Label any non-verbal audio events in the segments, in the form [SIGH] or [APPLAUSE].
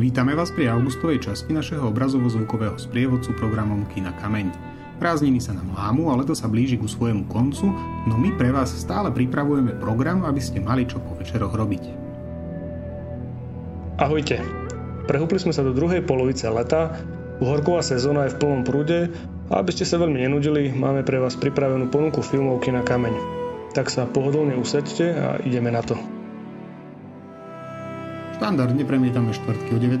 Vítame vás pri augustovej časti našeho obrazovo-zvukového sprievodcu programom Kina Kameň. Prázdniny sa nám lámu, ale to sa blíži ku svojemu koncu, no my pre vás stále pripravujeme program, aby ste mali čo po večeroch robiť. Ahojte. Prehúpli sme sa do druhej polovice leta, uhorková sezóna je v plnom prúde a aby ste sa veľmi nenudili, máme pre vás pripravenú ponuku filmov Kina Kameň. Tak sa pohodlne usadte a ideme na to. Štandardne premietame štvrtky o 19.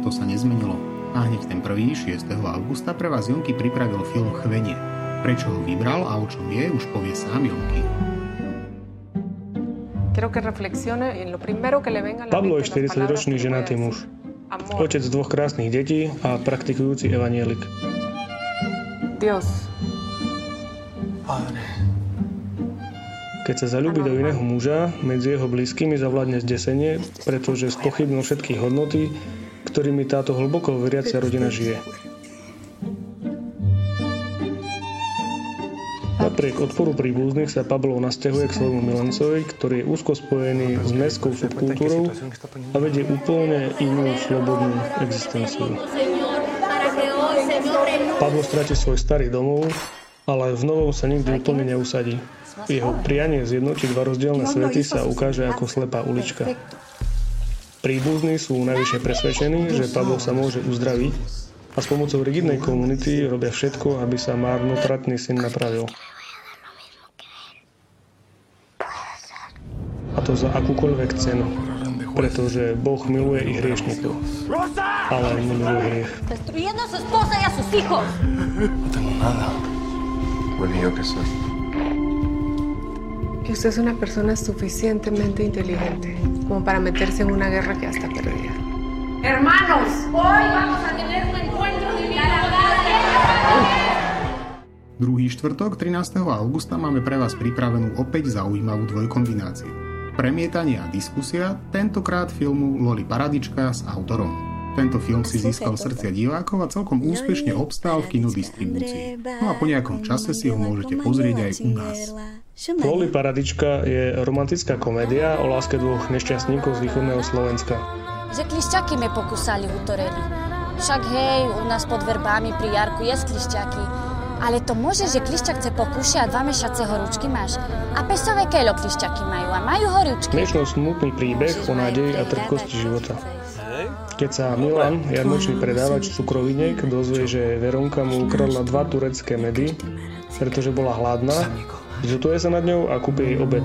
to sa nezmenilo. A hneď ten prvý, 6. augusta, pre vás Jonky pripravil film Chvenie. Prečo ho vybral a o čom je, už povie sám Jonky. Pablo je 40-ročný ženatý muž. Otec dvoch krásnych detí a praktikujúci evanielik. Dios. Padre. Keď sa zalúbi do iného muža, medzi jeho blízkymi zavládne zdesenie, pretože spochybnil všetky hodnoty, ktorými táto hlboko veriacia rodina žije. Napriek odporu príbuzných sa Pablo nasťahuje k svojmu milencovi, ktorý je úzko spojený s mestskou subkultúrou a vedie úplne inú slobodnú existenciu. Pablo stratí svoj starý domov, ale v novom sa nikdy úplne neusadí. Jeho prianie zjednotiť dva rozdielne svety sa ukáže ako slepá ulička. Príbuzní sú najvyššie presvedčení, že Pavlo sa môže uzdraviť a s pomocou rigidnej komunity robia všetko, aby sa márnotratný syn napravil. A to za akúkoľvek cenu, pretože Boh miluje i hriešnikov, ale nemiluje hriech. Destruyendo a su esposa y a sus hijos. No tengo nada. Bueno, yo qué sé que usted es una persona suficientemente inteligente como para meterse en una guerra que ya está perdida. Hermanos, hoy vamos a tener un encuentro divino. Druhý štvrtok, 13. augusta, máme pre vás pripravenú opäť zaujímavú dvojkombináciu. Premietanie a diskusia, tentokrát filmu Loli Paradička s autorom. Tento film si získal srdcia divákov a celkom úspešne obstál v kinodistribúcii. No a po nejakom čase si ho môžete pozrieť aj u nás. Loli Paradička je romantická komédia o láske dvoch nešťastníkov z východného Slovenska. Že klišťaky me pokusali utoreli. Však hej, u nás pod verbami pri Jarku je klišťaky. Ale to môže, že klišťak chce pokúšať a dva mešace horúčky máš. A pesové kelo klišťaky majú a majú horúčky. Miešno smutný príbeh o nádeji a trpkosti života. Keď sa Milan, jarmočný predávač cukroviniek, dozvie, že Veronka mu ukradla dva turecké medy, pretože bola hladná, zutuje sa nad ňou a kúpi jej obed.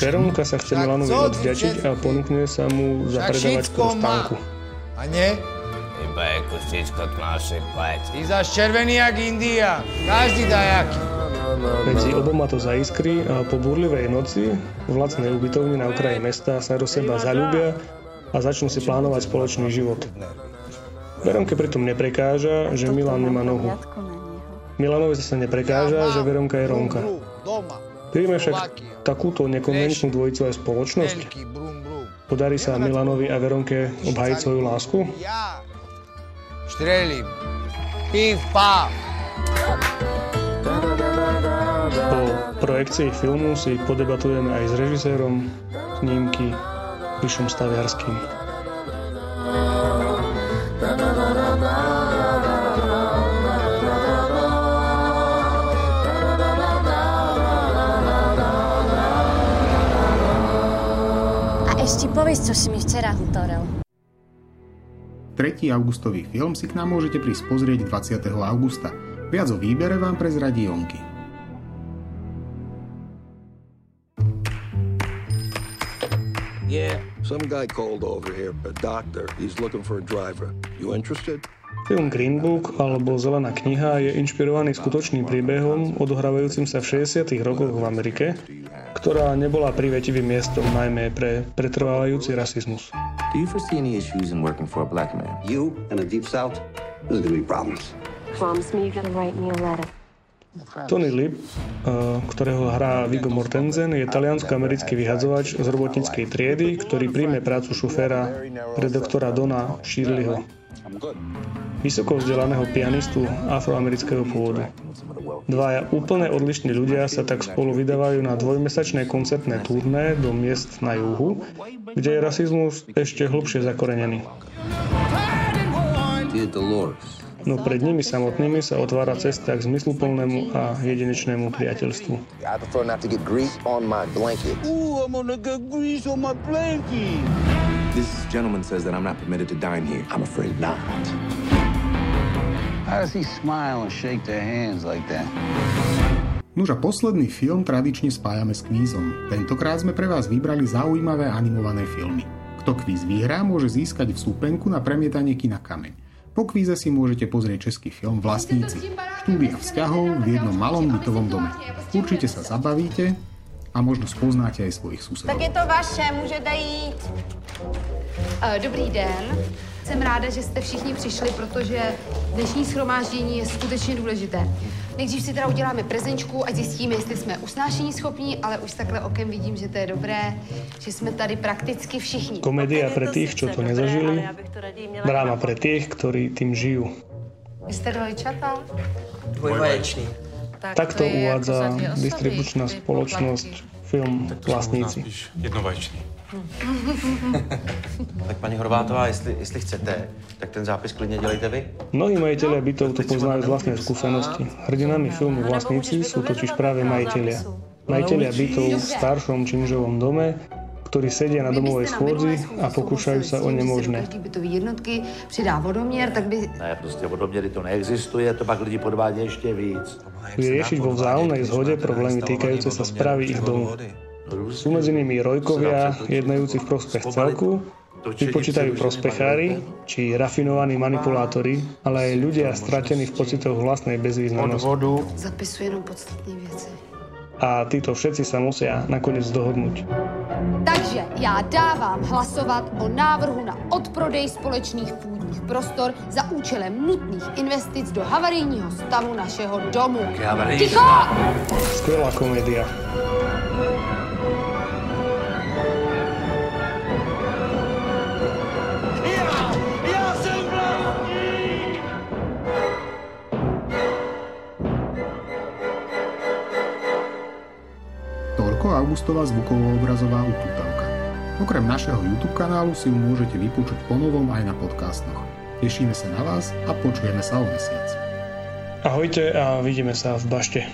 Veronka sa chce Milanovi odvďačiť a ponúkne sa mu za predávačku do stánku. A nie? Iba je kustičko tmavšie pleť. Ty zaš červený jak India, každý dajaký. Medzi oboma to zaiskry a po burlivej noci v lacnej ubytovni na okraji mesta sa do seba zalúbia a začnú si plánovať spoločný život. Veronke pritom neprekáža, že Milan nemá nohu. Milanovi zase neprekáža, že Veronka je Ronka. Príjme však takúto nekonvenčnú dvojicu aj spoločnosť? Podarí sa Milanovi a Veronke obhajiť svoju lásku? Štrelím. Pív, pá. Po projekcii filmu si podebatujeme aj s režisérom snímky Mišom Staviarským. Povedz, čo si mi včera hutoril. 3. augustový film si k nám môžete prísť pozrieť 20. augusta. Viac o výbere vám prezradí Jonky. Yeah, some guy called over here, a doctor. He's looking for a driver. You interested? Film Green Book alebo Zelená kniha je inšpirovaný skutočným príbehom odohrávajúcim sa v 60. rokoch v Amerike, ktorá nebola privetivým miestom najmä pre pretrvávajúci rasizmus. Do you foresee any issues in working for a black man? You in the deep south? There's gonna be problems. Promise me you're gonna write me a letter. Tony Lip, eh, ktorého hrá Viggo Mortensen, je taliansko-americký vyhadzovač z robotníckej triedy, ktorý príjme prácu šoféra redaktora Dona Shirleyho. Vysoko vzdelaného pianistu afroamerického pôvodu. Dvaja úplne odlišní ľudia sa tak spolu vydávajú na dvojmesačné koncertné turné do miest na juhu, kde je rasizmus ešte hlbšie zakorenený. No pred nimi samotnými sa otvára cesta k zmysluplnému a jedinečnému priateľstvu. This gentleman says that I'm not permitted to dine here. I'm afraid not. How does he smile and shake their hands like that? Nuž a posledný film tradične spájame s kvízom. Tentokrát sme pre vás vybrali zaujímavé animované filmy. Kto kvíz vyhrá, môže získať vstupenku na premietanie kina Kameň. Po kvíze si môžete pozrieť český film Vlastníci. Štúdia vzťahov v jednom malom bytovom dome. Určite sa zabavíte a možno spoznáte aj svojich susedov. Tak je to vaše, môžete jít. Uh, dobrý den. Jsem ráda, že jste všichni přišli, protože dnešní schromáždění je skutečně důležité. Nejdřív si teda uděláme prezenčku a zjistíme, jestli jsme usnášení schopní, ale už takhle okem vidím, že to je dobré, že jsme tady prakticky všichni. Komédia pre tých, čo to nezažili, dráma pre tých, ktorí tým žijú. Vy jste dvojčata? Dvojvaječný. Tak Takto uvádza distribučná spoločnosť film Vlastníci. Jednovaječný. [LAUGHS] tak paní Horvátová, jestli, jestli chcete, tak ten zápis klidně dělejte vy. Mnohí majiteľia bytov to poznajú z vlastnej skúsenosti. Hrdinami filmu Vlastníci sú totiž práve majiteľia. Majiteľia bytov v staršom činžovom dome, ktorí sedia na domovej schôdzi a pokúšajú sa o nemožné. bytové jednotky přidá vodoměr, tak by... Ne, prostě vodoměry to neexistuje, to pak lidi podvádí ešte víc. Vyriešiť vo vzájomnej zhode problémy týkajúce sa správy ich domu. Sú medzi nimi rojkovia, jednajúci v prospech celku, vypočítajú prospechári, či rafinovaní manipulátori, ale aj ľudia stratení v pocitoch vlastnej bezvýznamnosti. Zapisujú jenom podstatné veci. A títo všetci sa musia nakoniec dohodnúť. Takže já dávám hlasovat o návrhu na odprodej společných půdních prostor za účelem nutných investic do havarijního stavu našeho domu. Ticho! Skvelá komédia. Augustová zvukovo-obrazová ututavka. Okrem našeho YouTube kanálu si ju môžete vypočuť ponovom aj na podcastoch. Tešíme sa na vás a počujeme sa o mesiac. Ahojte a vidíme sa v bašte.